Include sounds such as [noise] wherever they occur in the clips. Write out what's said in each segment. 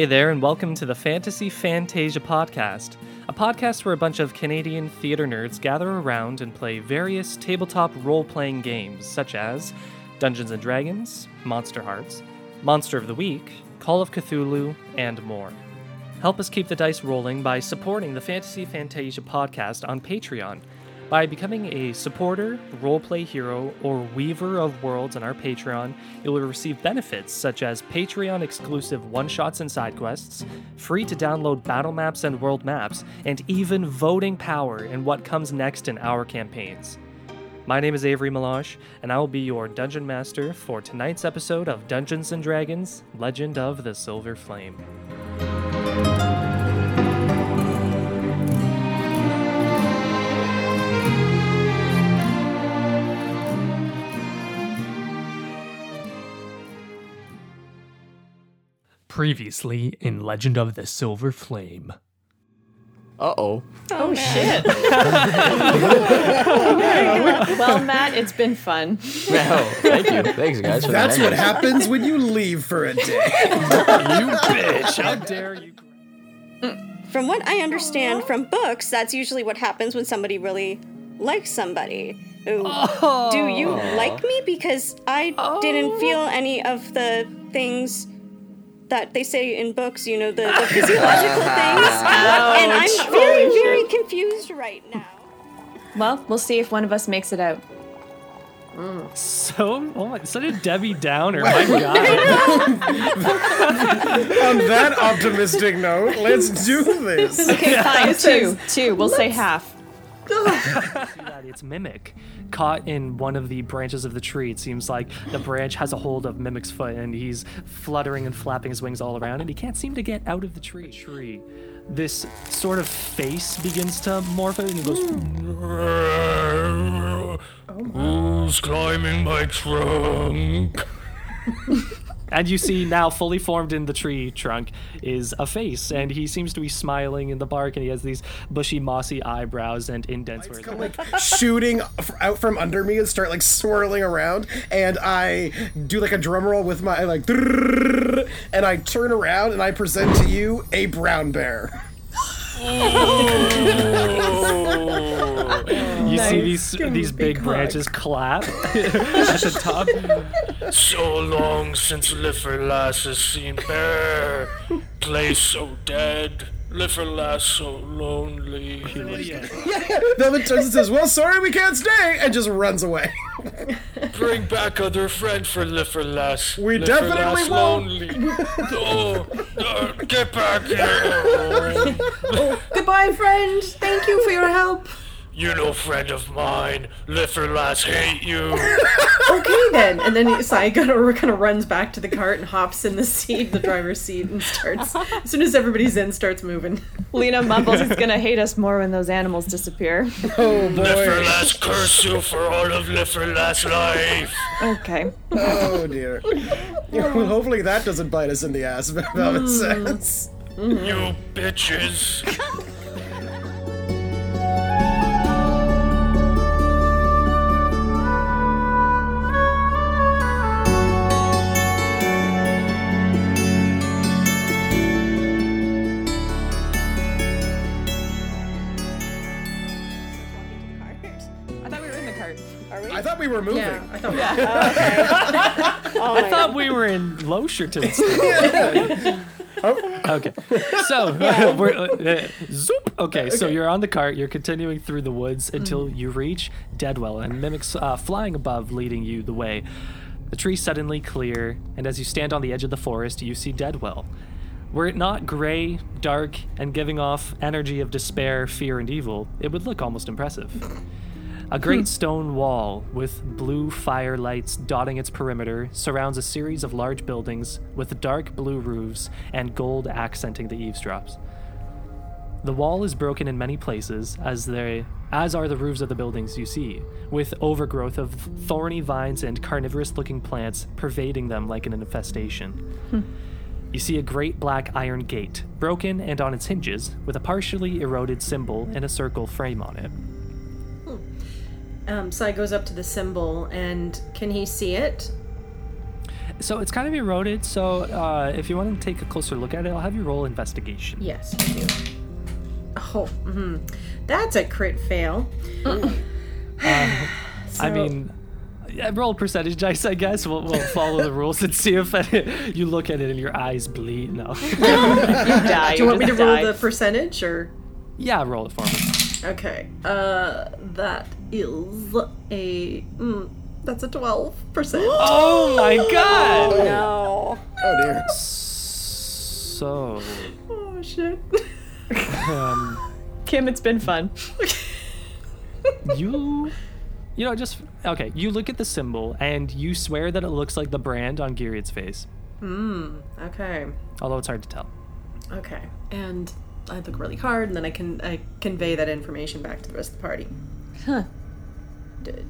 Hey there, and welcome to the Fantasy Fantasia podcast, a podcast where a bunch of Canadian theater nerds gather around and play various tabletop role playing games such as Dungeons and Dragons, Monster Hearts, Monster of the Week, Call of Cthulhu, and more. Help us keep the dice rolling by supporting the Fantasy Fantasia podcast on Patreon. By becoming a supporter, roleplay hero, or weaver of worlds on our Patreon, you will receive benefits such as Patreon exclusive one shots and side quests, free to download battle maps and world maps, and even voting power in what comes next in our campaigns. My name is Avery Melange, and I will be your dungeon master for tonight's episode of Dungeons and Dragons Legend of the Silver Flame. Previously in Legend of the Silver Flame. Uh oh. Oh, shit. [laughs] well, Matt, it's been fun. Oh, thank you. Thanks, guys. For That's that. what happens when you leave for a day. [laughs] you bitch! How dare you? From what I understand from books, that's usually what happens when somebody really likes somebody. Ooh. Do you like me? Because I didn't feel any of the things that they say in books, you know, the, the [laughs] physiological [laughs] things. And I'm very, very confused right now. Well, we'll see if one of us makes it out. So, oh my, such a Debbie Downer. My [laughs] God. On that optimistic note, let's do this. Okay, fine. Two. Two. We'll say half. That [laughs] it's Mimic caught in one of the branches of the tree. It seems like the branch has a hold of Mimic's foot and he's fluttering and flapping his wings all around and he can't seem to get out of the tree. tree. This sort of face begins to morph out and he goes, Who's climbing my trunk? [laughs] and you see now fully formed in the tree trunk is a face and he seems to be smiling in the bark and he has these bushy mossy eyebrows and indents where Come like shooting f- out from under me and start like swirling around, and I do like a drum roll with my like, [laughs] and I turn around and I present to you a brown bear. You see these these big branches clap [laughs] at the top So long since Liferlass has seen bear. Place so dead. Liferlass so lonely. [laughs] Then it turns and says, "Well, sorry, we can't stay," and just runs away. [laughs] Bring back other friend for Liferlass. We definitely Liferlass won't. lonely. oh, uh, get back here. [laughs] Goodbye, friend. Thank you for your help. You know, friend of mine. Liferlass hate you. [laughs] Okay then. And then he- Sai kind of runs back to the cart and hops in the seat, the driver's seat, and starts. As soon as everybody's in, starts moving. Lena mumbles he's gonna hate us more when those animals disappear. [laughs] Oh boy! Liferlass curse you for all of Liferlass life. Okay. Oh dear. Well, hopefully that doesn't bite us in the ass. If that makes hmm. sense. You bitches. [laughs] moving. Yeah, [laughs] I thought. Oh I my thought we were in Locherton. [laughs] Okay, so we're uh, uh, zoop. Okay, so you're on the cart. You're continuing through the woods until you reach Deadwell, and mimics uh, flying above, leading you the way. The trees suddenly clear, and as you stand on the edge of the forest, you see Deadwell. Were it not gray, dark, and giving off energy of despair, fear, and evil, it would look almost impressive. A great hmm. stone wall with blue fire lights dotting its perimeter surrounds a series of large buildings with dark blue roofs and gold accenting the eavesdrops. The wall is broken in many places, as they, as are the roofs of the buildings you see, with overgrowth of thorny vines and carnivorous-looking plants pervading them like an infestation. Hmm. You see a great black iron gate, broken and on its hinges, with a partially eroded symbol and a circle frame on it. Um, Sai goes up to the symbol, and can he see it? So it's kind of eroded. So uh, if you want to take a closer look at it, I'll have you roll investigation. Yes, I do. Oh, hmm that's a crit fail. [sighs] I So- mean, yeah, roll percentage dice, I guess. We'll, we'll follow the rules and see if you look at it and your eyes bleed. No. [laughs] you Die. Do you want me to just roll the percentage or? yeah, roll it for me. Okay. Uh, that is a. Mm, that's a twelve percent. [gasps] Oh my god! No. Oh dear. So, Oh shit. um, [laughs] Kim, it's been fun. [laughs] you, you know, just okay. You look at the symbol and you swear that it looks like the brand on Gyuruid's face, Okay. although it's hard to tell. Okay. And I look really hard, and then I can I convey that information back to the rest of the party. Huh. Did,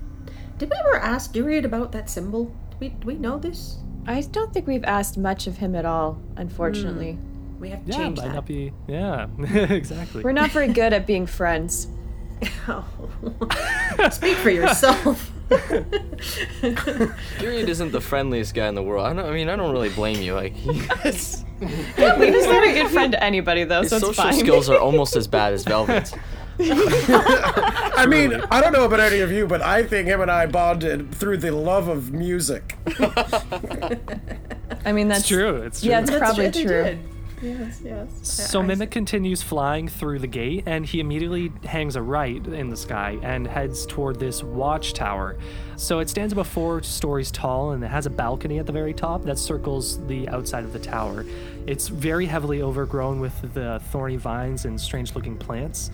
did we ever ask Gyuruid about that symbol? Do we, do we know this? I don't think we've asked much of him at all, unfortunately. Hmm. We have to Yeah, change might that. not be. Yeah, [laughs] exactly. We're not very good at being friends. [laughs] Oh. [laughs] Speak for yourself. Period isn't the friendliest guy in the world. I, don't, I mean, I don't really blame you. Like, his, [laughs] He's not a good friend to anybody, though, his so it's social fine. skills are almost as bad as Velvet's. [laughs] I mean, I don't know about any of you, but I think him and I bonded through the love of music. I mean, that's It's true. It's true. Yeah, it's probably They true. Did. Yes, yes. So I- I- Mimic continues flying through the gate, and he immediately hangs a right in the sky and heads toward this watchtower. So it stands about four stories tall, and it has a balcony at the very top that circles the outside of the tower. It's very heavily overgrown with the thorny vines and strange-looking plants.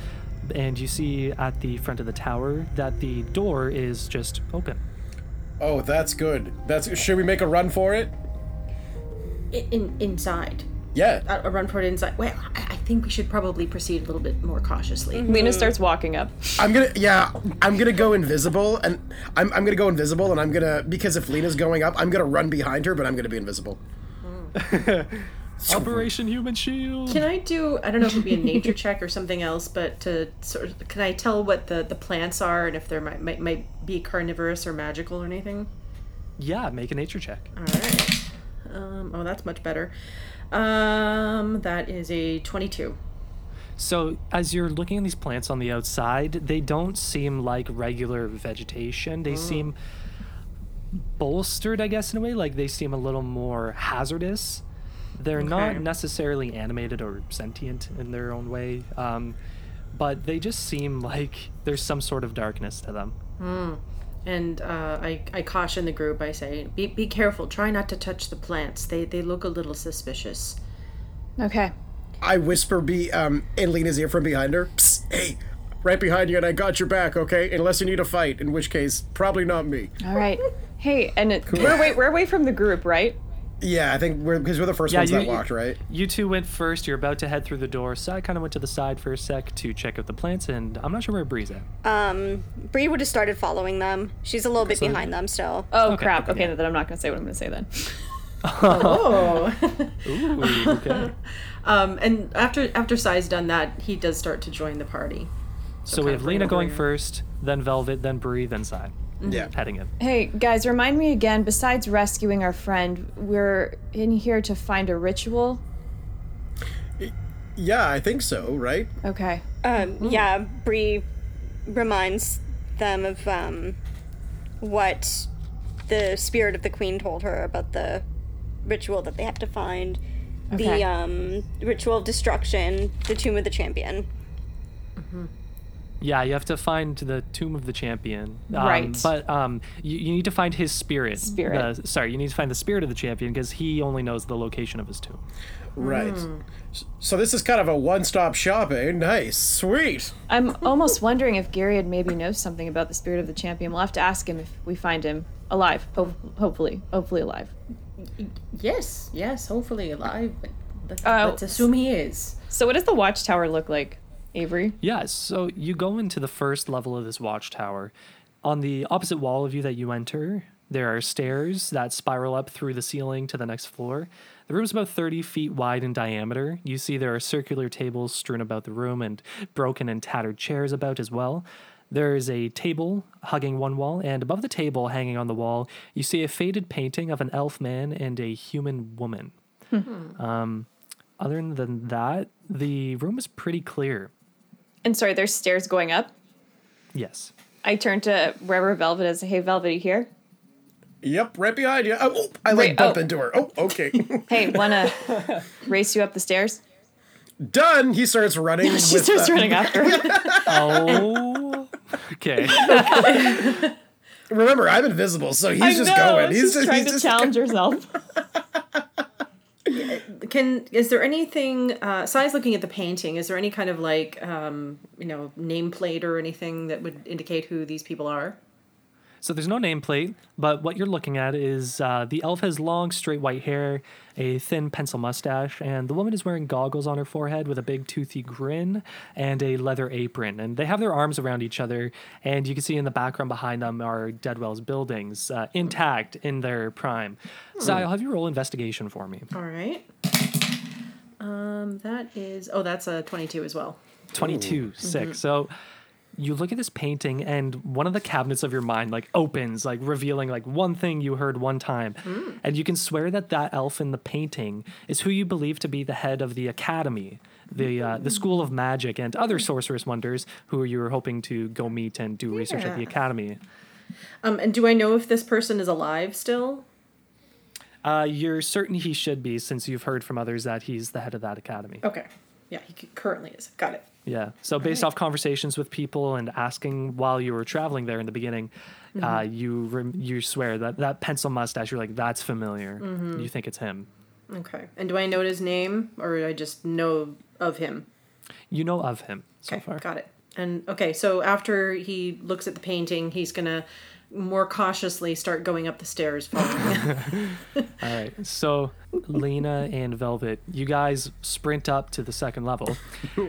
And you see at the front of the tower that the door is just open. Oh, that's good. That's. Should we make a run for it? in, in, inside. Yeah. A, a run for it inside. Well, I, I think we should probably proceed a little bit more cautiously. Lena starts walking up. I'm gonna. Yeah, I'm gonna go invisible, and I'm, I'm gonna go invisible, and I'm gonna because if Lena's going up, I'm gonna run behind her, but I'm gonna be invisible. [laughs] Operation Human Shield. Can I do? I don't know if it'd be a nature [laughs] check or something else, but to sort of, can I tell what the, the plants are and if they might, might might be carnivorous or magical or anything? Yeah, make a nature check. All right. Um, oh, that's much better. Um, that is a twenty-two. So, as you're looking at these plants on the outside, they don't seem like regular vegetation. They seem bolstered, I guess, in a way. Like they seem a little more hazardous. They're not necessarily animated or sentient in their own way, um, but they just seem like there's some sort of darkness to them. And uh, I, I caution the group. I say, be, be careful. Try not to touch the plants. They they look a little suspicious. Okay. I whisper be um in Lena's ear from behind her. Psst, hey, right behind you, and I got your back. Okay, unless you need a fight, in which case probably not me. All right. Hey, and it, we're away, we're away from the group, right? Yeah, I think we're because we're the first Yeah, ones you- that walked, right? You two went first. You're about to head through the door. So I kind of went to the side for a sec to check out the plants, and I'm not sure where Bree's at. Um, Bree would have started following them. She's a little bit behind them still. Oh, Okay, crap. okay. Okay, then I'm not going to say what I'm going to say then. [laughs] Oh. Ooh, okay. [laughs] um, and after after Sai's done that, he does start to join the party. So we have Lena going over- first, then Velvet, then Bree, then Sai. Yeah. Heading in. Hey, guys, remind me again, besides rescuing our friend, we're in here to find a ritual. Yeah, I think so, right? Okay. Um, yeah, Bree reminds them of um, what the spirit of the queen told her about the ritual that they have to find. Okay. The um, ritual of destruction, the tomb of the champion. Yeah, you have to find the tomb of the champion. Um, Right. But um, you, you need to find his spirit. Spirit. The- sorry, you need to find the spirit of the champion because he only knows the location of his tomb. Right. S- So this is kind of a one-stop shop, eh? Nice, sweet. I'm almost wondering if Gyuruid maybe knows something about the spirit of the champion. We'll have to ask him if we find him alive. Ho- hopefully. Hopefully alive. Yes, yes, hopefully alive. But let's, Oh. let's assume he is. So, what does the watchtower look like, Avery? Yeah, so you go into the first level of this watchtower. On the opposite wall of you that you enter, there are stairs that spiral up through the ceiling to the next floor. The room's about 30 feet wide in diameter. You see there are circular tables strewn about the room and broken and tattered chairs about as well. There is a table hugging one wall, and above the table, hanging on the wall, you see a faded painting of an elf man and a human woman. um, other than that, the room is pretty clear. And sorry, there's stairs going up. Yes. I turn to wherever Velvet is. Hey, Velvet, you here? Yep, right behind you. Oh, oh, I like Wait, bump oh. into her. Oh, okay. [laughs] Hey, wanna [laughs] race you up the stairs? Done. He starts running. [laughs] She with, starts running after. her. Oh. okay. Remember, I'm invisible, so he's I just know, going. She's He's just, trying he's to just challenge herself. Can is there anything? Uh, Sai's looking at the painting. Is there any kind of like um, you know nameplate or anything that would indicate who these people are? So there's no nameplate, but what you're looking at is uh, the elf has long, straight white hair, a thin pencil mustache, and the woman is wearing goggles on her forehead with a big toothy grin and a leather apron. And they have their arms around each other, and you can see in the background behind them are Deadwell's buildings, uh, intact in their prime. So I'll have you roll investigation for me. All right. Um, that is. Oh, that's a twenty-two as well. 22 6 so you look at this painting and one of the cabinets of your mind like opens like revealing like one thing you heard one time and you can swear that that elf in the painting is who you believe to be the head of the academy the uh, the school of magic and other sorceress wonders who you were hoping to go meet and do research at the academy Um, and do I know if this person is alive still? uh, you're certain he should be since you've heard from others that he's the head of that academy Okay. Yeah, he currently is. Got it. Yeah. So based off conversations with people and asking while you were traveling there in the beginning, uh, you rem- you swear that that pencil mustache. You're like, that's familiar. You think it's him. Okay. And do I know his name, or I just know of him? You know of him so Okay, far. got it. And okay, so after he looks at the painting, he's gonna more cautiously start going up the stairs, following. [laughs] [laughs] All right. So Lena and Velvet, you guys sprint up to the second level. [laughs]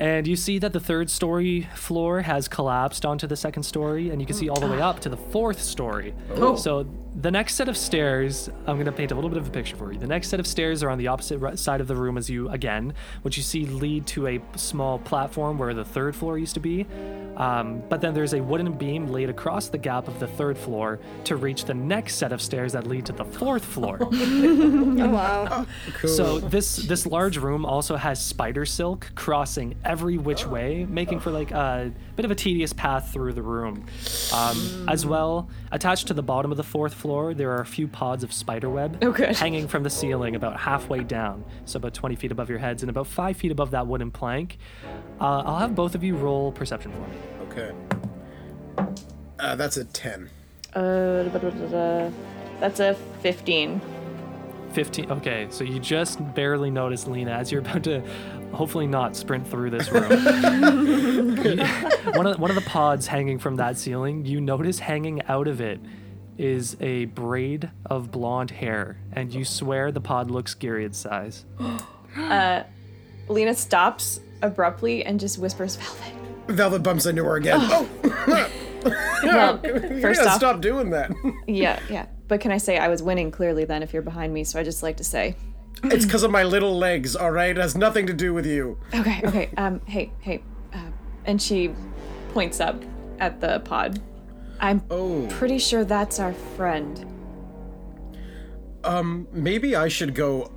And you see that the third story floor has collapsed onto the second story, and you can see all the way up to the fourth story. Oh. So the next set of stairs, I'm going to paint a little bit of a picture for you. The next set of stairs are on the opposite ri- side of the room as you, again, which you see lead to a small platform where the third floor used to be. Um, but then there's a wooden beam laid across the gap of the third floor to reach the next set of stairs that lead to the fourth floor. [laughs] Oh wow. So this this large room also has spider silk crossing every which way, making for like a bit of a tedious path through the room. Um, as well, attached to the bottom of the fourth floor, there are a few pods of spider web Oh, good. hanging from the ceiling about halfway down, so about 20 feet above your heads and about five feet above that wooden plank. Uh, I'll have both of you roll perception for me. Okay. Uh, that's a 10. Uh, da, da, da, da. that's a 15. 15 okay so you just barely notice lena as you're about to hopefully not sprint through this room [laughs] one, of, one of the pods hanging from that ceiling you notice hanging out of it is a braid of blonde hair and you swear the pod looks Gyuruid's size [gasps] uh, Lena stops abruptly and just whispers, Velvet. Velvet bumps into her again. Oh, [laughs] Well, [laughs] first off, stop doing that. yeah, yeah. But can I say I was winning clearly then if you're behind me? So I just like to say, it's because of my little legs, all right? It has nothing to do with you. okay, okay. Um, hey, hey. Uh, and she points up at the pod. I'm Oh, pretty sure that's our friend. Um, maybe I should go.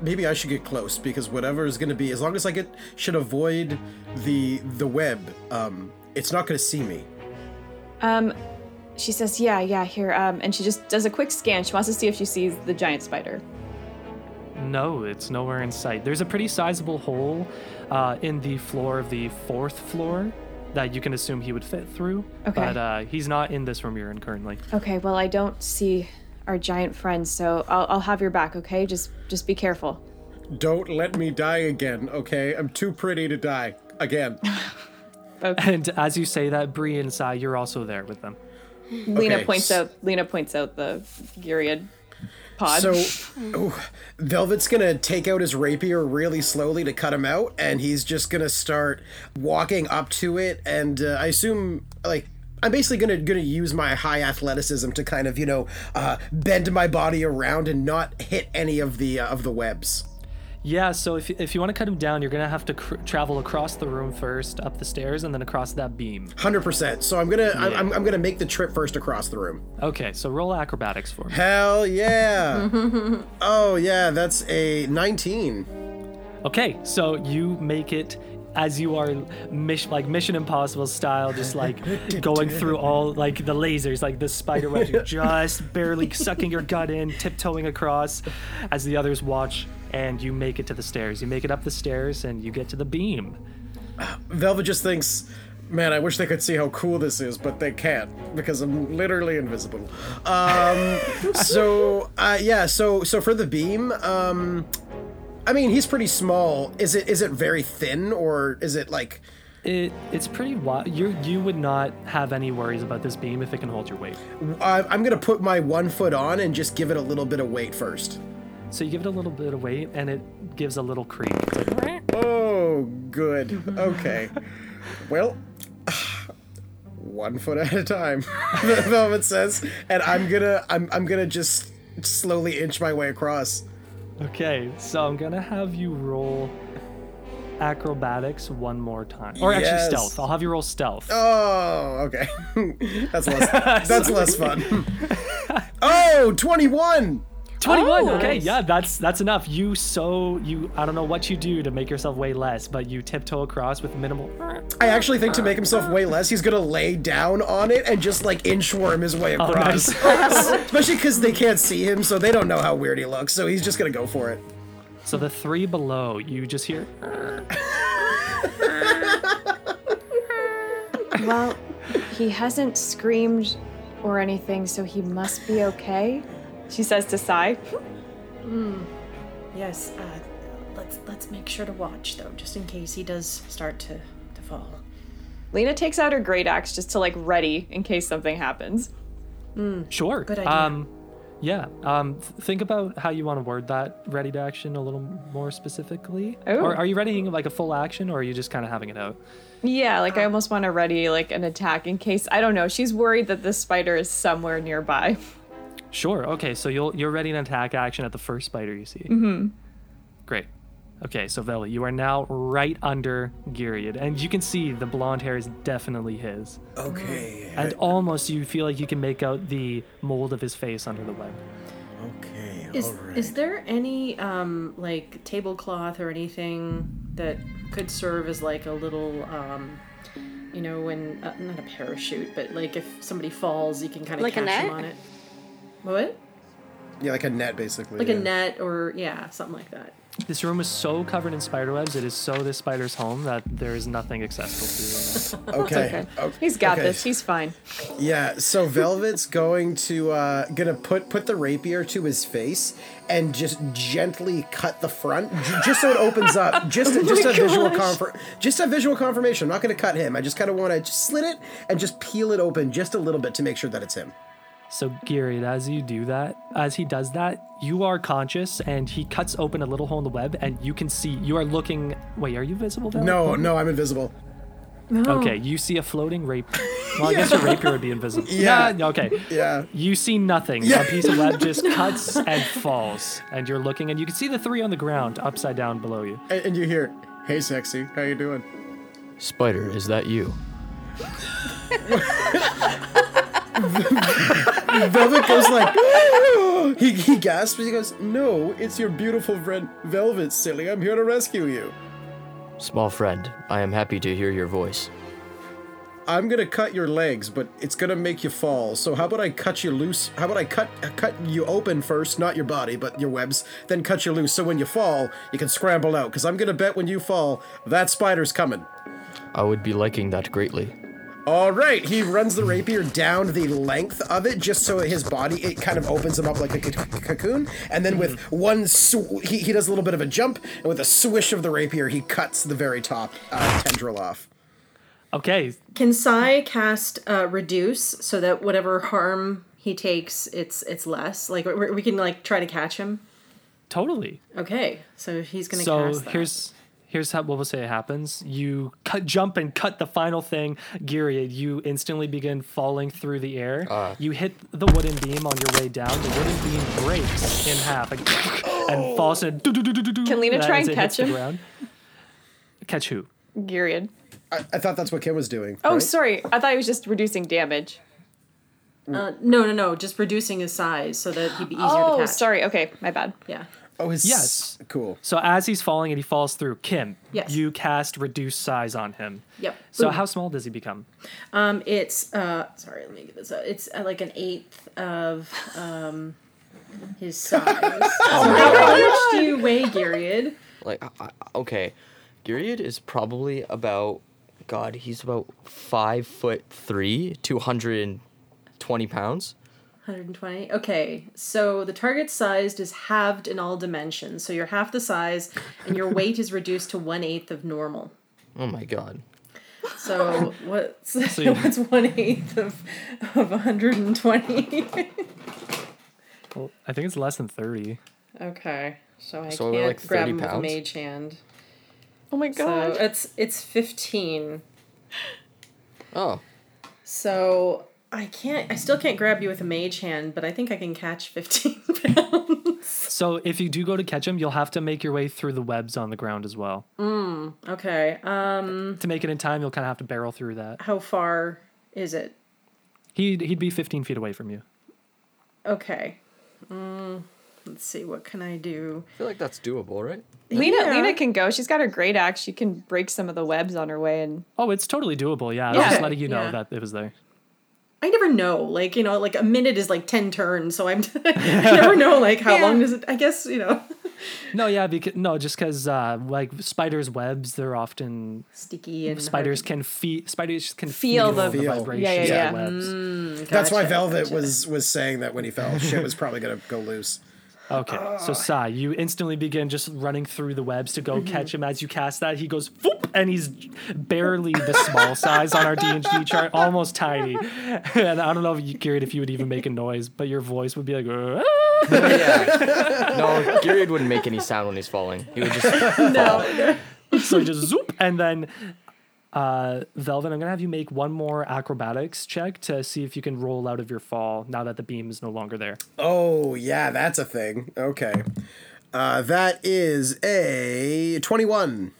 Maybe I should get close because whatever is going to be, as long as I get should avoid the the web, um, it's not going to see me. Um, she says, yeah, yeah, here. Um, and she just does a quick scan. She wants to see if she sees the giant spider. No it's nowhere in sight there's a pretty sizable hole uh, in the floor of the fourth floor that you can assume he would fit through Okay. but uh, he's not in this room you're in currently Okay, well, I don't see our giant friend, so I'll, I'll have your back. Okay, just just be careful. Don't let me die again, okay? I'm too pretty to die again. [laughs] And as you say that, Bree and Sai, you're also there with them. Lena Okay, points out. Lena points out the Gyuruid pod. So, [laughs] oh, Velvet's gonna take out his rapier really slowly to cut him out, and he's just gonna start walking up to it. And uh, I assume, like, I'm basically gonna gonna use my high athleticism to kind of, you know, uh, bend my body around and not hit any of the uh, of the webs. Yeah, so if, if you want to cut him down, you're going to have to cr- travel across the room first, up the stairs, and then across that beam. Hundred percent. So I'm gonna I'm, I'm, I'm gonna make the trip first across the room. Okay, so roll acrobatics for me. Hell yeah! [laughs] oh yeah, that's a 19. Okay, so you make it as you are mission like Mission Impossible style, just like [laughs] going through all like the lasers, like the spider webs, just barely sucking your gut in, tiptoeing across, as the others watch, and you make it to the stairs. You make it up the stairs, and you get to the beam. Velvet just thinks, man, I wish they could see how cool this is, but they can't because I'm literally invisible. Um, [laughs] so uh, yeah, so so for the beam, um, I mean, he's pretty small. Is it is it very thin or is it like? It it's pretty wide. You you would not have any worries about this beam if it can hold your weight. I'm gonna put my one foot on and just give it a little bit of weight first. So you give it a little bit of weight, and it gives a little creak. Like, Oh, good. Okay. [laughs] well, [sighs] one foot at a time. [laughs] Velvet says, and I'm gonna I'm I'm gonna just slowly inch my way across. Okay, so I'm gonna have you roll acrobatics one more time, or actually stealth. I'll have you roll stealth. Oh, okay. [laughs] that's less that's less fun. oh, 21. 21. Oh, okay, nice. yeah, that's that's enough. You so you I don't know what you do to make yourself weigh less, but you tiptoe across with minimal. I actually think to make himself weigh less, he's gonna lay down on it and just like inchworm his way Oh, across. nice. [laughs] Especially because they can't see him, so they don't know how weird he looks. So he's just gonna go for it. so the three below, you just hear. Well, he hasn't screamed or anything, so he must be okay. She says to Sai. Yes. Uh, let's let's make sure to watch though, just in case he does start to to fall. Lena takes out her great axe just to like ready in case something happens. Sure. Good idea. Um, yeah. Um, th- think about how you want to word that ready to action a little more specifically. Oh. Or are you readying like a full action, or are you just kind of having it out? Yeah, like I almost want to ready like an attack in case I don't know. She's worried that this spider is somewhere nearby. [laughs] Sure. Okay. So you'll you're ready an attack action at the first spider you see. Mm-hmm. Great. Okay. So Veli, you are now right under Gyuruid, and you can see the blonde hair is definitely his, Okay. and almost you feel like you can make out the mold of his face under the web. Okay. Is all right. is there any um like tablecloth or anything that could serve as like a little um you know when uh, not a parachute but like if somebody falls you can kind of Like catch them on it. What? yeah, like a net basically. Like yeah. a net or yeah, something like that. This room is so covered in spider webs. It is so this spider's home that there is nothing accessible to you. [laughs] Okay. Okay. okay. He's got okay. this. He's fine. Yeah, so Velvet's going to uh gonna put put the rapier to his face and just gently cut the front j- just so it opens up. [laughs] Just just a visual confir- just a visual confirmation. I'm not gonna cut him. I just kind of want to just slit it and just peel it open just a little bit to make sure that it's him. So Gyuruid, as you do that, as he does that, you are conscious, and he cuts open a little hole in the web, and you can see. You are looking. Wait, are you visible? Vela? No, no, I'm invisible. Okay, you see a floating rape. Well, I guess your rapier would be invisible. [laughs] Yeah. Nah, okay. Yeah. You see nothing. Yeah. A piece of web [laughs] just cuts and falls, and you're looking, and you can see the three on the ground, upside down below you. And, and you hear, "Hey, sexy, how you doing?" Spider, is that you? [laughs] Velvet goes like, [gasps] he he gasps. He goes, "No, it's your beautiful friend Velvet, silly. I'm here to rescue you." Small friend, I am happy to hear your voice. I'm gonna cut your legs, but it's gonna make you fall. So how about I cut you loose? How about I cut cut you open first, not your body, but your webs, then cut you loose. So when you fall, you can scramble out. Cause I'm gonna bet when you fall, that spider's coming. I would be liking that greatly. All right, he runs the rapier down the length of it, just so his body it kind of opens him up like a c- cocoon, and then with one sw- he he does a little bit of a jump, and with a swish of the rapier, he cuts the very top uh, tendril off. Okay, Can Sai cast uh, reduce so that whatever harm he takes, it's it's less. Like we we can like try to catch him. totally. Okay, so he's gonna So cast that. here's here's how what we'll say it happens. You cut, jump and cut the final thing, Gyuruid. You instantly begin falling through the air. Ah. you hit the wooden beam on your way down. The wooden beam breaks in half and, and falls in. Can Lena try and catch him? Ground. Catch who? Gyuruid. I, I thought that's what Kim was doing. Oh, right? sorry. I thought he was just reducing damage. Uh, no, no, no. Just reducing his size so that he'd be easier to catch. Oh, catch. sorry. Okay, my bad. Yeah. Oh, his Yes. Cool. So as he's falling and he falls through, Kim, Yes. you cast reduce size on him. Yep. So Boom. how small does he become? Um, it's uh, sorry, let me get this. Up. It's uh, like an eighth of um, his size. [laughs] so how, how much do you weigh, Gyuruid? Like, I, I, okay, Gilead is probably about, God, he's about five foot three, two hundred and twenty pounds. 120. Okay, so the target size is halved in all dimensions. So you're half the size, and your [laughs] weight is reduced to one eighth of normal. Oh my God. So [laughs] what's [laughs] you- what's one eighth of of 120? Well, I think it's less than thirty. okay, so I So can't like grab 30 him with a mage hand. Oh my god! So god. it's it's 15. Oh, So I can't. I still can't grab you with a mage hand, but I think I can catch 15 [laughs] pounds. So if you do go to catch him, you'll have to make your way through the webs on the ground as well. Okay. Um, To make it in time, you'll kind of have to barrel through that. how far is it? He'd he'd be 15 feet away from you. Okay. Mm, let's see. What can I do? I feel like that's doable, right? Lena Yeah. Lena can go. She's got her great axe. She can break some of the webs on her way and Oh, it's totally doable. Yeah, I was Yeah. just letting you know Yeah. that it was there. I never know. Like you know, like a minute is like 10 turns, so I'm. [laughs] I [laughs] never know. Like how Yeah. long does it? I guess you know. [laughs] No, yeah, because no, just because uh, like spiders' webs, they're often Sticky and spiders can feel spiders can Feel feel, the- the, vibrations Yeah, yeah, of yeah. the webs. That's why Velvet gotcha. was was saying that when he fell, shit was probably gonna go loose. Okay, so Sai, you instantly begin just running through the webs to go catch him. As you cast that, he goes, Foop, and he's barely the small size on our D and D chart, almost tiny. [laughs] And I don't know if you, Garrett, if you would even make a noise, but your voice would be like, "Ah." yeah. No, [laughs] Gilead wouldn't make any sound when he's falling. He would just. [laughs] no. so he just zoop, and then. Uh, Velvet, I'm gonna have you make one more acrobatics check to see if you can roll out of your fall now that the beam is no longer there. Oh yeah, that's a thing. Okay, uh, that is a twenty-one.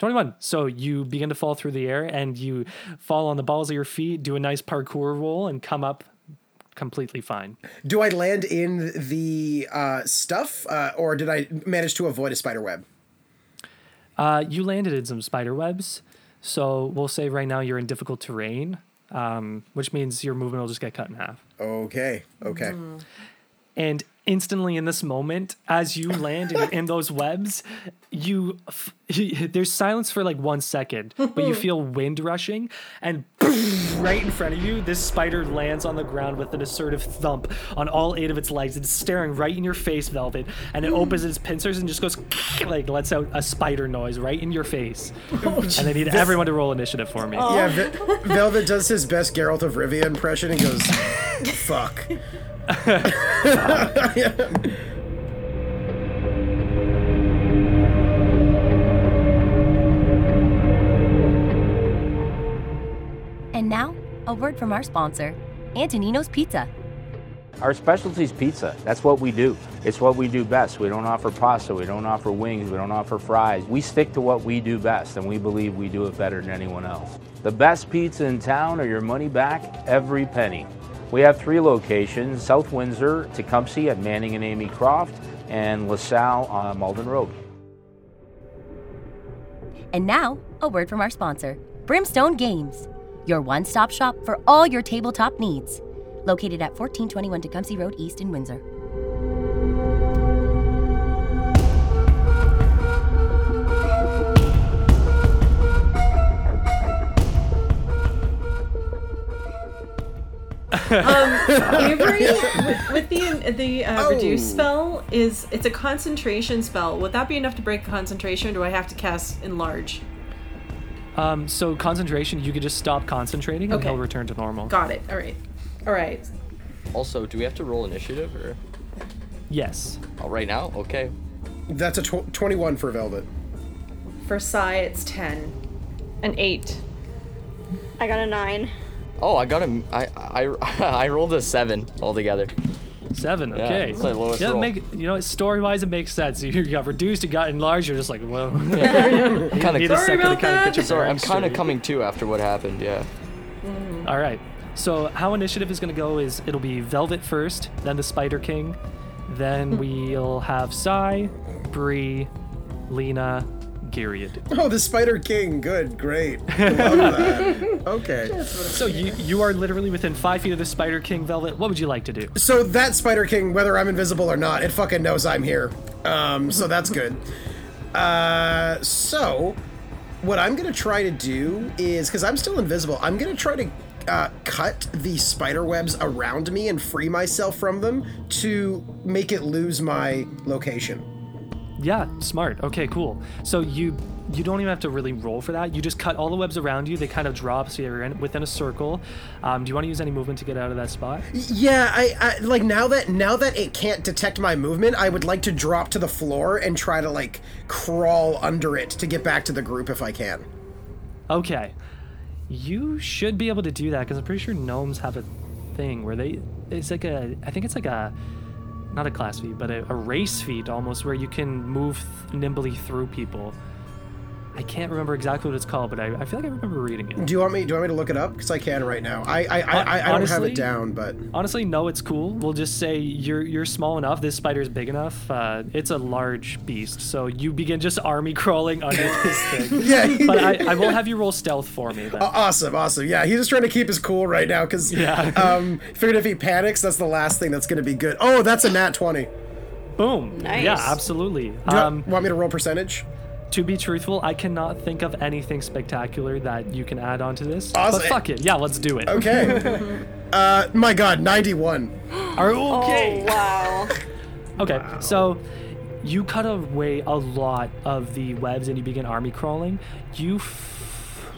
21. So you begin to fall through the air and you fall on the balls of your feet, do a nice parkour roll, and come up completely fine. Do I land in the uh, stuff, uh, or did I manage to avoid a spider web? Uh, you landed in some spider webs. So we'll say right now you're in difficult terrain, um, which means your movement will just get cut in half. Okay, okay. And instantly in this moment, as you land in, in those webs, you f- there's silence for like one second, but you [laughs] feel wind rushing, and [laughs] right in front of you, this spider lands on the ground with an assertive thump on all eight of its legs. It's staring right in your face, Velvet, and it [laughs] opens its pincers and just goes like lets out a spider noise right in your face. Oh, and I need everyone to roll initiative for me. Yeah, oh. Ve- Velvet does his best Geralt of Rivia impression and goes, "Fuck." [laughs] And now, a word from our sponsor, Antonino's Pizza. Our specialty is pizza. That's what we do. It's what we do best. We don't offer pasta, we don't offer wings, we don't offer fries. We stick to what we do best, and we believe we do it better than anyone else. The best pizza in town or your money back every penny. We have three locations South Windsor, Tecumseh at Manning and Amy Croft, and LaSalle on Malden Road. And now, a word from our sponsor, Brimstone Games, your one stop shop for all your tabletop needs. Located at 1421 Tecumseh Road East in Windsor. Um, [laughs] Avery, with, with the the uh, Oh. reduce spell is it's a concentration spell. Would that be enough to break concentration? Or do I have to cast enlarge? Um, so concentration, you could just stop concentrating and Okay. he'll return to normal. Got it. All right. All right. Also, do we have to roll initiative or? Yes. Oh, right now? Okay. That's a tw- twenty-one for Velvet. For Sai, it's 10. An eight. I got a nine. Oh, I got a. I I [laughs] I rolled a seven altogether. Seven. Yeah, Okay. it's my lowest yeah, roll. make you know story wise it makes sense. [laughs] You got reduced, you got enlarged. You're just like, well, [laughs] Kind need a of. second to kind of get Sorry, I'm kind of coming to after what happened. Yeah. Mm-hmm. All right. So how initiative is going to go is it'll be Velvet first, then the Spider King, then we'll have Sai, Bree, Lena, Gyuruid. [laughs] Oh, the Spider King. Good, great. [laughs] Love that. Okay. So you you are literally within five feet of the Spider King, Velvet. What would you like to do? So that Spider King, whether I'm invisible or not, it fucking knows I'm here. Um, so that's good. Uh, so what I'm gonna try to do is because I'm still invisible, I'm gonna try to uh, cut the spider webs around me and free myself from them to make it lose my location. Yeah, smart. Okay, cool. So you you don't even have to really roll for that. You just cut all the webs around you. They kind of drop, so you're in, within a circle. Um, do you want to use any movement to get out of that spot? Yeah, I, I like now that now that it can't detect my movement, I would like to drop to the floor and try to like crawl under it to get back to the group if I can. Okay. You should be able to do that because I'm pretty sure gnomes have a thing where they. It's like a. I think it's like a. Not a class feat, but a, a race feat almost, where you can move th- nimbly through people. I can't remember exactly what it's called, but I, I feel like I remember reading it. Do you want me? Do you want me to look it up? Because I can right now. I I, I, I, I don't have it down, but Honestly, no, it's cool. We'll just say you're you're small enough. This spider's big enough. Uh, it's a large beast, so you begin just army [laughs] crawling under this thing. [laughs] Yeah. but I, I will have you roll stealth for me. Then. [laughs] awesome, awesome. Yeah, he's just trying to keep his cool right now because Yeah. um, figured if he panics, that's the last thing that's going to be good. Oh, that's a nat twenty. Boom. Nice. Yeah, absolutely. Do you Um, want me to roll percentage? To be truthful, I cannot think of anything spectacular that you can add onto this. Awesome. But fuck it. Yeah, let's do it. Okay. [laughs] uh, my God, ninety-one. Are okay. Oh wow. [laughs] Okay, so you cut away a lot of the webs and you begin army crawling. You. F-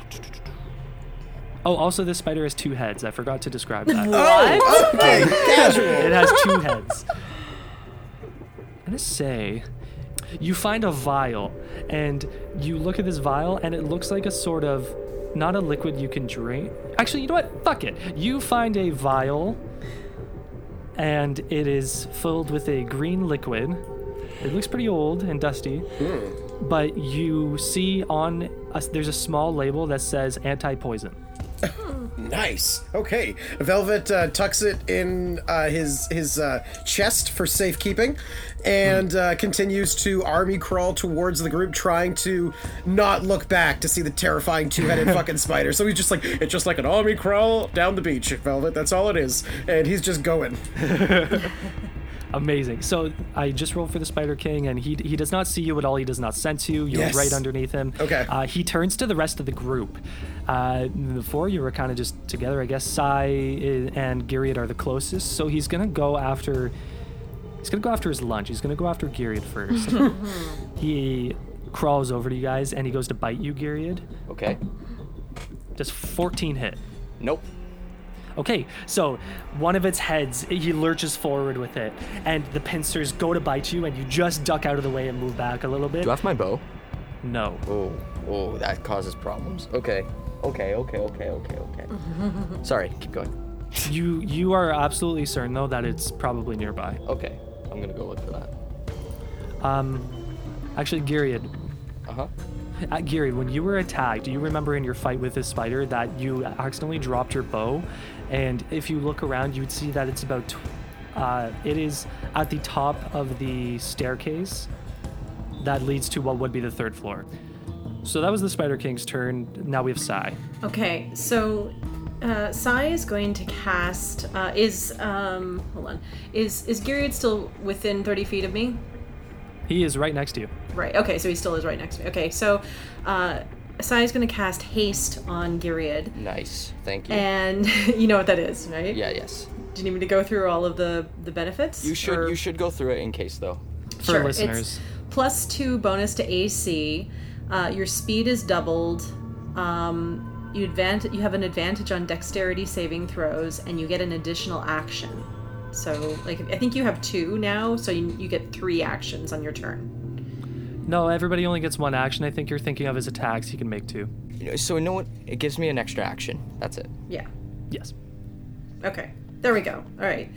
oh, also, this spider has two heads. I forgot to describe that. Oh, okay, casual. it has two heads. I'm gonna say. You find a vial, and you look at this vial, and it looks like a sort of. Not a liquid you can drink. Actually, you know what? Fuck it. You find a vial, and it is filled with a green liquid. It looks pretty old and dusty, hmm. but you see on a, there's a small label that says anti-poison. Nice. Okay. Velvet uh, tucks it in uh, his his uh, chest for safekeeping, and uh, continues to army crawl towards the group, trying to not look back to see the terrifying two-headed [laughs] fucking spider. So he's just like, it's just like an army crawl down the beach, Velvet. That's all it is, and he's just going. [laughs] Amazing. So I just rolled for the Spider King, and he he does not see you at all. He does not sense you. You're Yes. right underneath him. Okay. Uh, he turns to the rest of the group. Uh, before you were kind of just together, I guess. Sai and Gyuruid are the closest, so he's gonna go after. He's gonna go after his lunch. He's gonna go after Gyuruid first. [laughs] he crawls over to you guys, and he goes to bite you, Gyuruid. Okay. Does 14 hit? Nope. Okay, so one of its heads, he lurches forward with it, and the pincers go to bite you, and you just duck out of the way and move back a little bit. Do I have my bow? No. Oh, oh, that causes problems. Okay. Okay. Okay. Okay. Okay. Okay. [laughs] Sorry. Keep going. You you are absolutely certain though that it's probably nearby. Okay. I'm gonna go look for that. Um, actually, Gyuruid, Uh huh. uh, Gyuruid, when you were attacked, do you remember in your fight with this spider that you accidentally dropped your bow, and if you look around, you would see that it's about. Tw- uh, it is at the top of the staircase that leads to what would be the third floor. So that was the Spider King's turn. Now we have Sai. Okay, so uh, Sai is going to cast. Uh, is um, hold on. Is is Gyuruid still within thirty feet of me? He is right next to you. Right. Okay, so he still is right next to me. Okay, so uh, Sai is going to cast haste on Gyuruid, Nice. Thank you. and [laughs] you know what that is, right? yeah. Yes. Do you need me to go through all of the the benefits? You should. Or- You should go through it in case though. For Sure, it's plus two bonus to AC. Uh, your speed is doubled. Um, you advant- You have an advantage on dexterity saving throws, and you get an additional action. So, like, I think you have two now, so you, you get three actions on your turn. No, everybody only gets one action. I think you're thinking of his attacks. He can make two. So you know what? It gives me an extra action. That's it. Yeah. Yes. Okay. There we go. All right.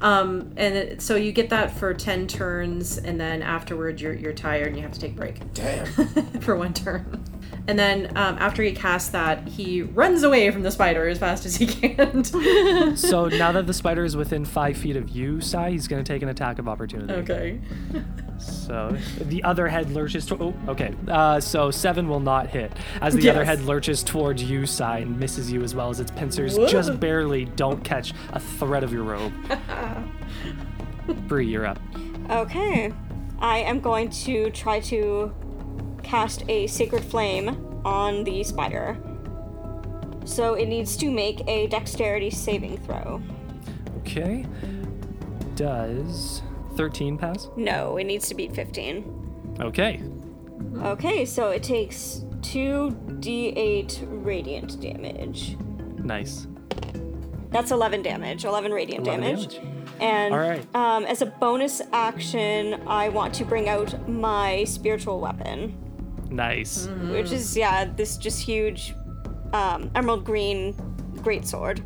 Um, and it, so you get that for 10 turns, and then afterward you're, you're tired and you have to take a break. Damn. [laughs] for one turn. And then um, after he casts that, he runs away from the spider as fast as he can. [laughs] [laughs] So now that the spider is within five feet of you, Sai, he's going to take an attack of opportunity. okay. So the other head lurches. To- oh, okay. Uh, so seven will not hit as the other head lurches towards you, Sai, and misses you as well as its pincers Whoa. just barely don't catch a thread of your robe. [laughs] Bree, you're up. Okay. I am going to try to cast a sacred flame on the spider. So it needs to make a dexterity saving throw. Okay. Does 13 pass? No, it needs to beat 15. Okay. Okay, so it takes 2d8 radiant damage. Nice. That's 11 damage, 11 radiant 11 damage. damage. And All right. um, as a bonus action, I want to bring out my spiritual weapon, Nice. which is, yeah, this just huge um, emerald green greatsword.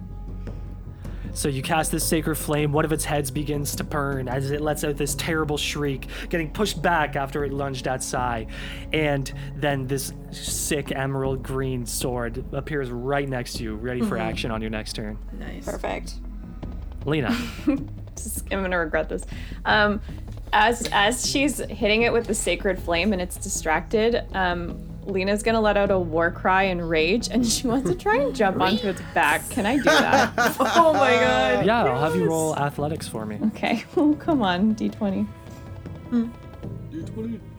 So you cast this sacred flame, one of its heads begins to burn as it lets out this terrible shriek, getting pushed back after it lunged at Sai. And then this sick emerald green sword appears right next to you, ready for action on your next turn. Nice. Perfect. Lena. [laughs] Just- I'm gonna regret this. Um, as as she's hitting it with the sacred flame and it's distracted, um, Lena's gonna let out a war cry and rage, and she wants to try and jump onto its back. Can I do that? [laughs] Oh my god. yeah, I'll have you roll athletics for me. okay. [laughs] Oh, come on, D20. D20. [laughs]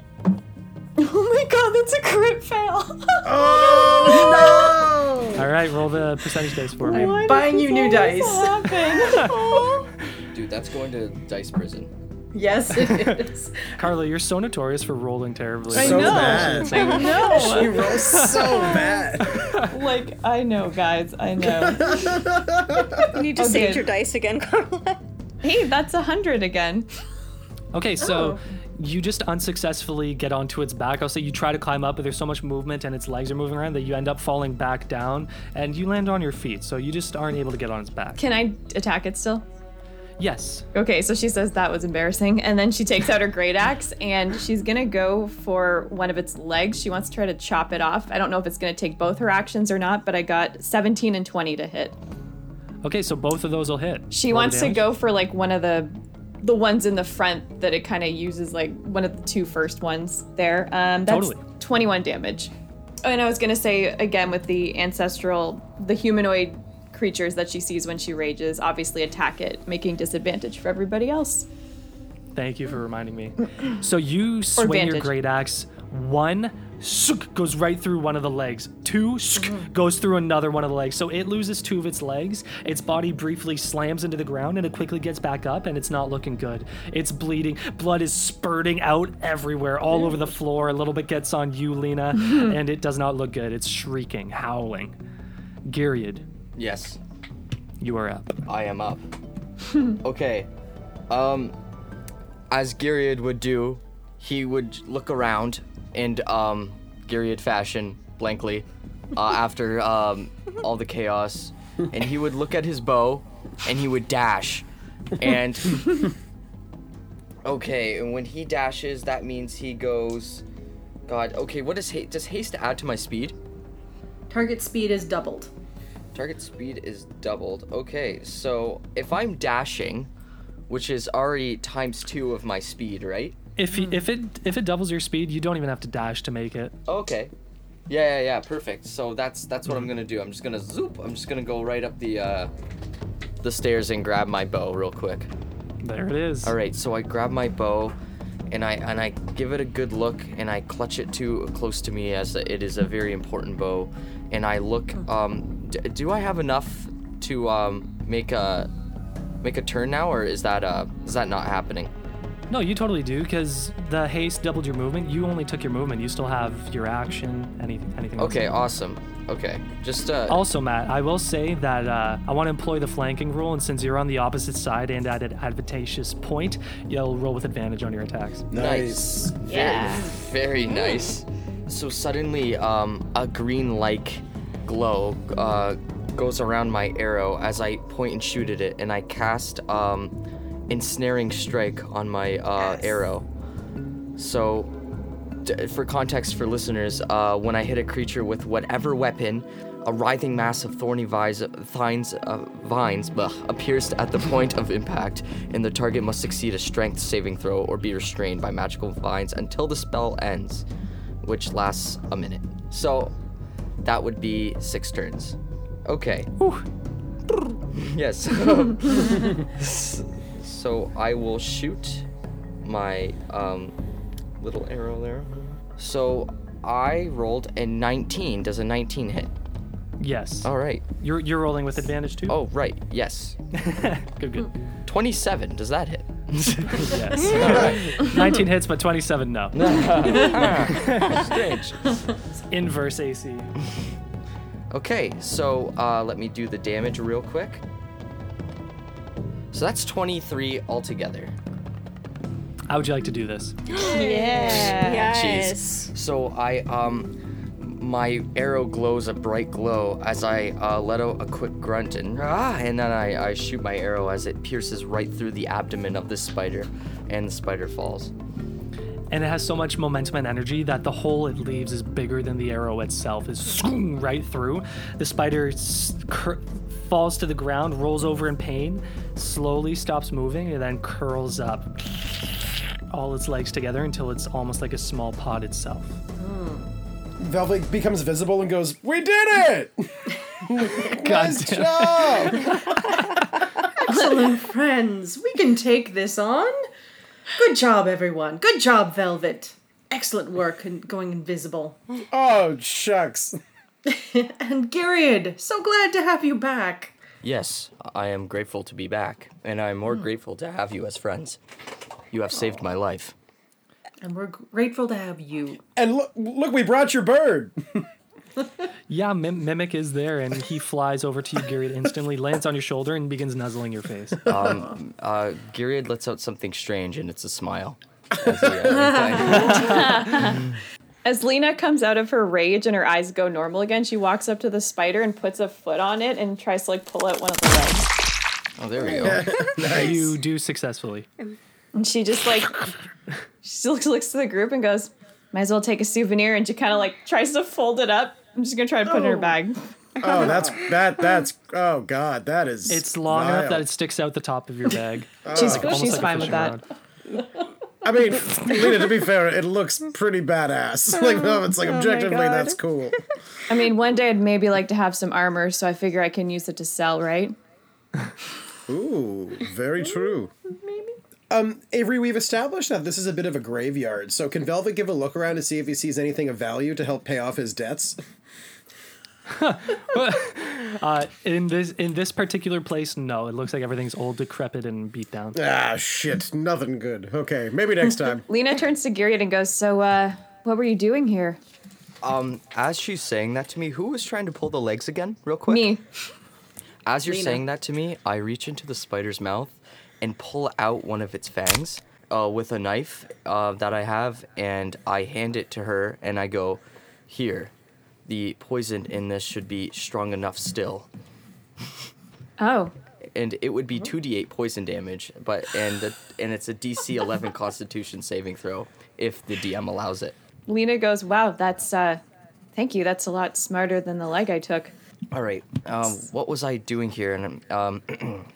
Oh my god, that's a crit fail. Oh no! All right, roll the percentage dice for me. Why does Buying you new dice. happen? Dude, that's going to dice prison. Yes, it [laughs] is. Carla, you're so notorious for rolling terribly. no! So know. bad. I know. She rolls so bad. [laughs] like I know, guys. I know. You [laughs] need to Oh, save good. your dice again, Carla. hey, that's a hundred again. Okay, so Oh. you just unsuccessfully get onto its back. I'll say you try to climb up, but there's so much movement and its legs are moving around that you end up falling back down and you land on your feet. So you just aren't able to get on its back. Can I attack it still? Yes. Okay, so she says that was embarrassing, and then she takes out her great axe and she's gonna go for one of its legs. She wants to try to chop it off. I don't know if it's gonna take both her actions or not, but I got 17 and 20 to hit. Okay, so both of those will hit. She Roll wants to go for like one of the the ones in the front that it kind of uses like one of the two first ones there. Um, that's Totally. 21 damage. And I was gonna say again with the ancestral, the humanoid creatures that she sees when she rages, obviously attack it, making disadvantage for everybody else. Thank you for reminding me. [laughs] So you swing your great axe. One shook, goes right through one of the legs. Two shook, mm-hmm. goes through another one of the legs. So it loses two of its legs. Its body briefly slams into the ground and it quickly gets back up and it's not looking good. It's bleeding. Blood is spurting out everywhere, all over the [laughs] floor. A little bit gets on you, Lena, [laughs] and it does not look good. It's shrieking, howling. Gyuruid, Yes, you are up. I am up. [laughs] okay. Um, as Gyuruid would do, he would look around in um, Gyuruid fashion, blankly, uh, [laughs] after um, all the chaos, and he would look at his bow, and he would dash, and [laughs] okay, and when he dashes, that means he goes. God, okay, what does haste? Does haste add to my speed? Target speed is doubled. Target speed is doubled. Okay, so if I'm dashing, which is already times two of my speed, right? If, y- if it if it doubles your speed, you don't even have to dash to make it. Okay. Yeah, yeah, yeah, perfect. So that's that's what I'm gonna do. I'm just gonna zoop. I'm just gonna go right up the uh, the stairs and grab my bow real quick. There it is. All right, so I grab my bow, and I and I give it a good look, and I clutch it too close to me as it is a very important bow, and I look. Um, d- do I have enough to um make a make a turn now, or is that uh is that not happening? No, you totally do, because the haste doubled your movement. You only took your movement. You still have your action, any, anything else. Okay, awesome. Okay, just uh. Also, Matt, I will say that uh, I want to employ the flanking rule, and since you're on the opposite side and at an advantageous point, you'll roll with advantage on your attacks. Nice. Very, Yeah. very nice. So suddenly, um, a green-like glow uh, goes around my arrow as I point and shoot at it, and I cast um, ensnaring strike on my uh, arrow. So, d- for context for listeners, uh, when I hit a creature with whatever weapon, a writhing mass of thorny vines, vines, uh, vines bleh, appears at the point of impact, and the target must succeed a strength saving throw or be restrained by magical vines until the spell ends, which lasts a minute. So, that would be six turns. Okay. [laughs] yes. [laughs] so I will shoot my um, little arrow there. So I rolled a 19. Does a 19 hit? Yes. All right. You're you're rolling with advantage too. Oh, right. Yes. [laughs] good, good. 27. Does that hit? Yes. [laughs] 19 hits, but 27 no. [laughs] Strange. Inverse AC. Okay, so uh, let me do the damage real quick. So that's 23 altogether. How would you like to do this? [gasps] Yeah. Jeez. So I um my arrow glows a bright glow as I uh, let out a quick grunt and ah, and then I, I shoot my arrow as it pierces right through the abdomen of the spider, and the spider falls. And it has so much momentum and energy that the hole it leaves is bigger than the arrow itself. Is swoom right through. The spider cur- falls to the ground, rolls over in pain, slowly stops moving, and then curls up all its legs together until it's almost like a small pod itself. Velvet becomes visible and goes, "We did it! [laughs] nice job!" [laughs] Excellent friends. We can take this on. Good job, everyone. Good job, Velvet. Excellent work in going invisible. Oh shucks. [laughs] And Gyuruid, so glad to have you back. Yes, I am grateful to be back, and I am more hmm. grateful to have you as friends. You have saved my life. And we're grateful to have you. And look, look, we brought your bird. [laughs] Yeah, Mim- Mimic is there, and he flies over to you, Gary, instantly lands on your shoulder and begins nuzzling your face. [laughs] Um, uh, Gyuruid lets out something strange, and it's a smile. As uh, [laughs] As Lena comes out of her rage and her eyes go normal again, she walks up to the spider and puts a foot on it and tries to like pull out one of the legs. oh, there we go. You do successfully. And she just like she looks looks to the group and goes, "Might as well take a souvenir." And she kind of like tries to fold it up. I'm just gonna try to put it in her bag. Oh, that's [laughs] that. That's oh god, that is. It's long enough that it sticks out the top of your bag. [laughs] Oh. She's Almost she's like fine with that. I mean, Lena, to be fair, it looks pretty badass. [laughs] Like, no, it's like Oh objectively, God. that's cool. I mean, one day I'd maybe like to have some armor, so I figure I can use it to sell, right? Ooh, very true. Maybe. Um, Avery, we've established that this is a bit of a graveyard. So, can Velvet give a look around to see if he sees anything of value to help pay off his debts? [laughs] Uh, in this in this particular place, no. It looks like everything's old, decrepit, and beat down. Ah, shit, nothing good. Okay, maybe next [laughs] time. Lena turns to Gyuruid and goes, "So, uh, what were you doing here?" Um, as she's saying that to me, who was trying to pull the legs again, real quick? Me. As you're Lena. saying that to me, I reach into the spider's mouth and pull out one of its fangs uh, with a knife uh, that I have, and I hand it to her, and I go, "Here, the poison in this should be strong enough still." Oh, and it would be 2d8 poison damage, but and the, and it's a DC 11 [laughs] Constitution saving throw if the DM allows it. Lena goes, "Wow, that's uh, thank you. That's a lot smarter than the leg I took." All right, um, what was I doing here? And um,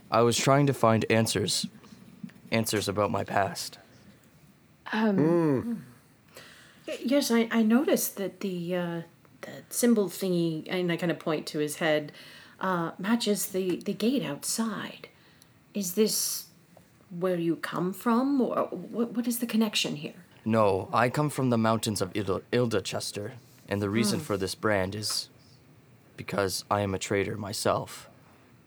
[clears throat] I was trying to find answers, answers about my past. Um, Yes, I, I noticed that the uh, the symbol thingy, and I kind of point to his head, uh, matches the, the gate outside. Is this where you come from, or what, what is the connection here? No, I come from the mountains of Ilda, Ildachester, and the reason Hmm. for this brand is because I am a traitor myself.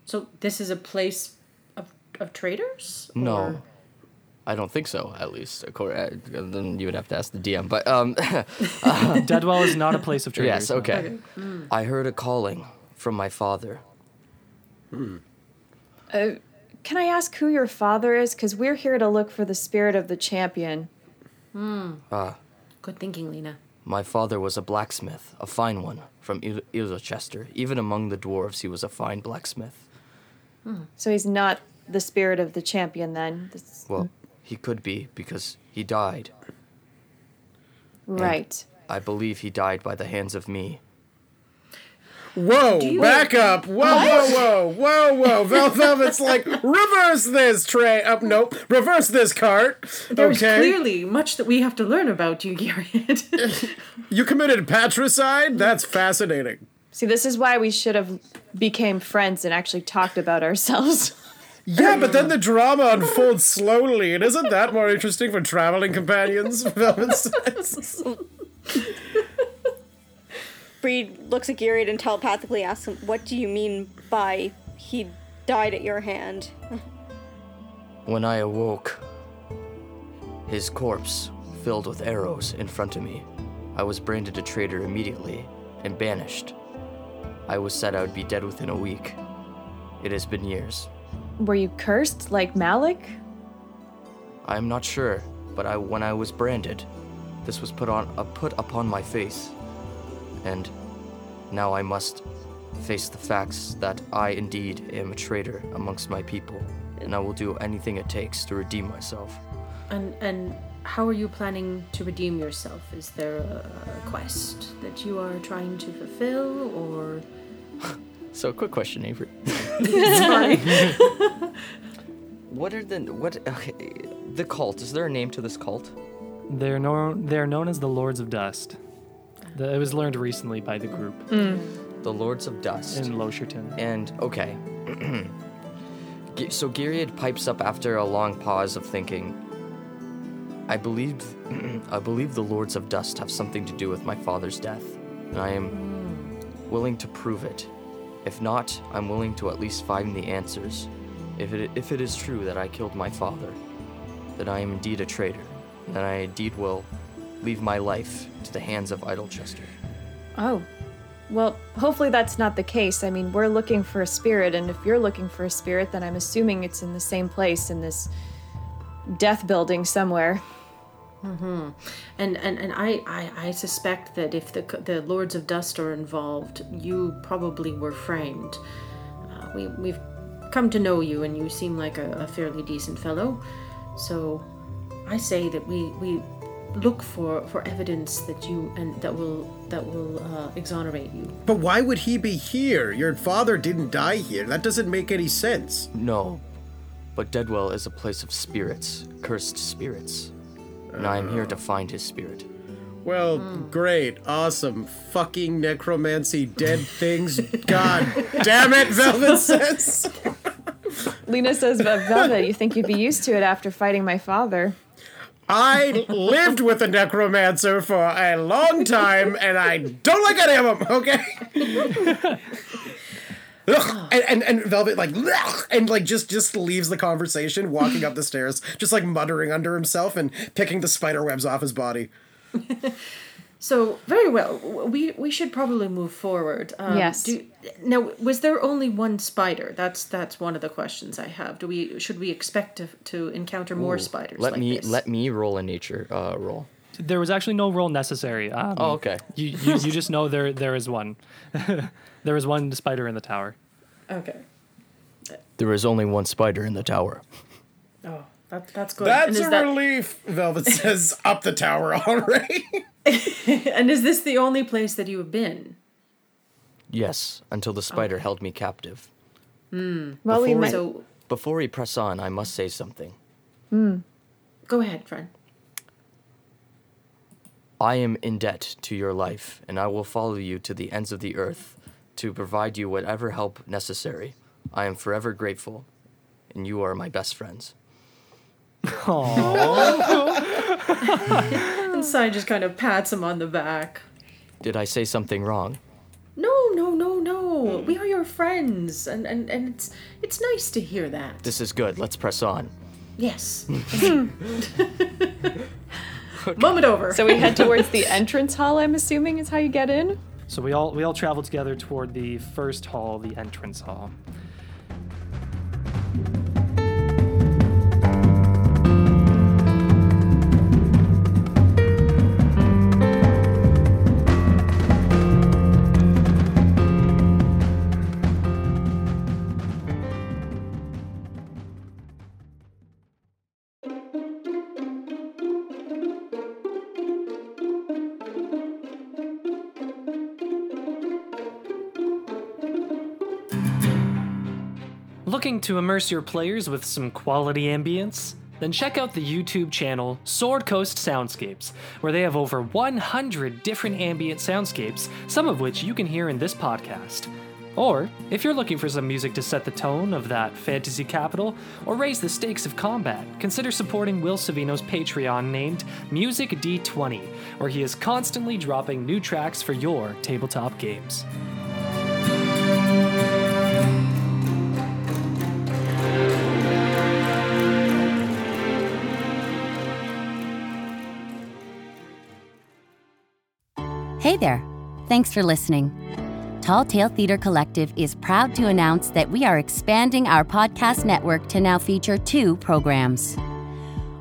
So this is a place of, of traitors? No. Or- I don't think so, at least. According, uh, then you would have to ask the DM. But um, [laughs] [laughs] Deadwell is not a place of traitors. yes, no. okay. I heard a calling from my father. Uh, can I ask who your father is? Because we're here to look for the spirit of the champion. Good thinking, Lena. My father was a blacksmith, a fine one, from Il- Ilchester. Even among the dwarves, he was a fine blacksmith. Hmm. So he's not the spirit of the champion then. This- Well, he could be because he died. right. I believe he died by the hands of me. Whoa, back up. Whoa, whoa, whoa, whoa, whoa. [laughs] Vel Velvet's like, reverse this tray. Up, nope. Reverse this cart. There's okay. clearly much that we have to learn about you, Garrett. [laughs] You committed patricide? That's fascinating. See, this is why we should have became friends and actually talked about ourselves. Yeah, but then the drama unfolds slowly. And isn't that more interesting for traveling companions? [laughs] Velvet says. Breed looks at Gyuruid and telepathically asks him, What do you mean by he died at your hand? [laughs] When I awoke, his corpse filled with arrows in front of me. I was branded a traitor immediately and banished. I was said I would be dead within a week. It has been years. Were you cursed like Malik? I am not sure, but I, when I was branded, this was put on uh, put upon my face, and now I must face the facts that I indeed am a traitor amongst my people, and I will do anything it takes to redeem myself. and and how are you planning to redeem yourself? Is there a, a quest that you are trying to fulfill, or [laughs] So, quick question, Avery. sorry? [laughs] What are the what? Okay, the cult. Is there a name to this cult? They're known. They're known as the Lords of Dust. The, it was learned recently by the group hmm. The Lords of Dust. in Losherton. And okay. [clears throat] So Gyuruid pipes up after a long pause of thinking. I believe [clears throat] I believe the Lords of Dust have something to do with my father's death, and I am willing to prove it. If not, I'm willing to at least find the answers. If it if it is true that I killed my father, then I am indeed a traitor, and that I indeed will leave my life to the hands of Idlechester. Oh. Well, hopefully that's not the case. I mean, we're looking for a spirit, and if you're looking for a spirit, then I'm assuming it's in the same place in this death building somewhere. Mm-hmm. and and and I, I I suspect that if the the Lords of Dust are involved, you probably were framed. Uh, we we've come to know you, and you seem like a, a fairly decent fellow. So, I say that we we look for for evidence that you and that will that will uh, exonerate you. But why would he be here? Your father didn't die here. That doesn't make any sense. No, but Deadwell is a place of spirits, cursed spirits. And I am here to find his spirit. Well, great, awesome, fucking necromancy, dead things. God damn it, Velvet [laughs] says. Lena says, but Velvet, you think you'd be used to it after fighting my father. I lived with a necromancer for a long time, and I don't like any of them. Okay. Ugh. and, and and Velvet like and like just just leaves the conversation, walking up the stairs, just like muttering under himself and picking the spider webs off his body. So very well. We we should probably move forward. Um, Yes. Do, now, was there only one spider? That's that's one of the questions I have. Do we should we expect to, to encounter more Ooh, spiders? Let like me this? let me roll a nature uh, roll. There was actually no roll necessary. Um, Oh, okay. You, you you just know there there is one. [laughs] there is one spider in the tower. Okay. There is only one spider in the tower. That, that's good. That's a that, relief. Velvet [laughs] says up the tower already. [laughs] and is this the only place that you have been? Yes, until the spider held me captive. Hmm. Well, we might. we- So Before we press on, I must say something. Hmm. go ahead, friend. I am in debt to your life, and I will follow you to the ends of the earth to provide you whatever help necessary. I am forever grateful, and you are my best friends. [laughs] And Sai just kind of pats him on the back. Did I say something wrong? No, no, no, no. We are your friends, and, and, and it's it's nice to hear that. This is good. Let's press on. Yes. [laughs] [laughs] Moment over. So we head towards the entrance hall. I'm assuming is how you get in. So we all we all travel together toward the first hall, the entrance hall. Looking to immerse your players with some quality ambience? Then check out the YouTube channel Sword Coast Soundscapes, where they have over 100 different ambient soundscapes, some of which you can hear in this podcast. Or, if you're looking for some music to set the tone of that fantasy capital or raise the stakes of combat, consider supporting Will Savino's Patreon named Music D20, where he is constantly dropping new tracks for your tabletop games. Hey there. Thanks for listening. Tall Tale Theatre Collective is proud to announce that we are expanding our podcast network to now feature two programs.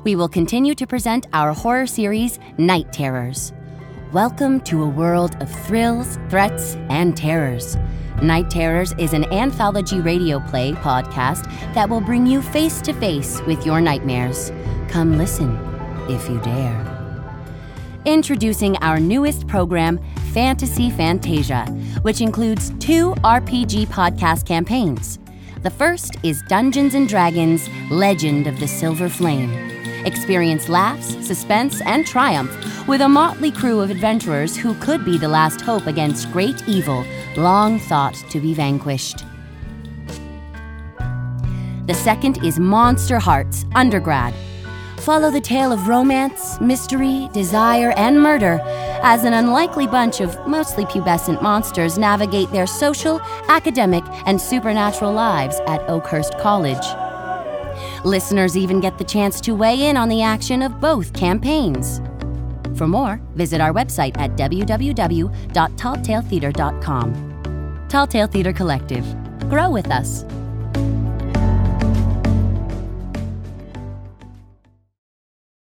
We will continue to present our horror series, Night Terrors. Welcome to a world of thrills, threats, and terrors. Night Terrors is an anthology radio play podcast that will bring you face to face with your nightmares. Come listen, if you dare. Introducing our newest program, Fantasy Fantasia, which includes two RPG podcast campaigns. The first is Dungeons and Dragons Legend of the Silver Flame. Experience laughs, suspense, and triumph with a motley crew of adventurers who could be the last hope against great evil long thought to be vanquished. The second is Monsterhearts Undergrad. Follow the tale of romance, mystery, desire, and murder as an unlikely bunch of mostly pubescent monsters navigate their social, academic, and supernatural lives at Oakhurst College. Listeners even get the chance to weigh in on the action of both campaigns. For more, visit our website at www.talltaletheatre.com. Tall Tale Theatre Collective. Grow with us.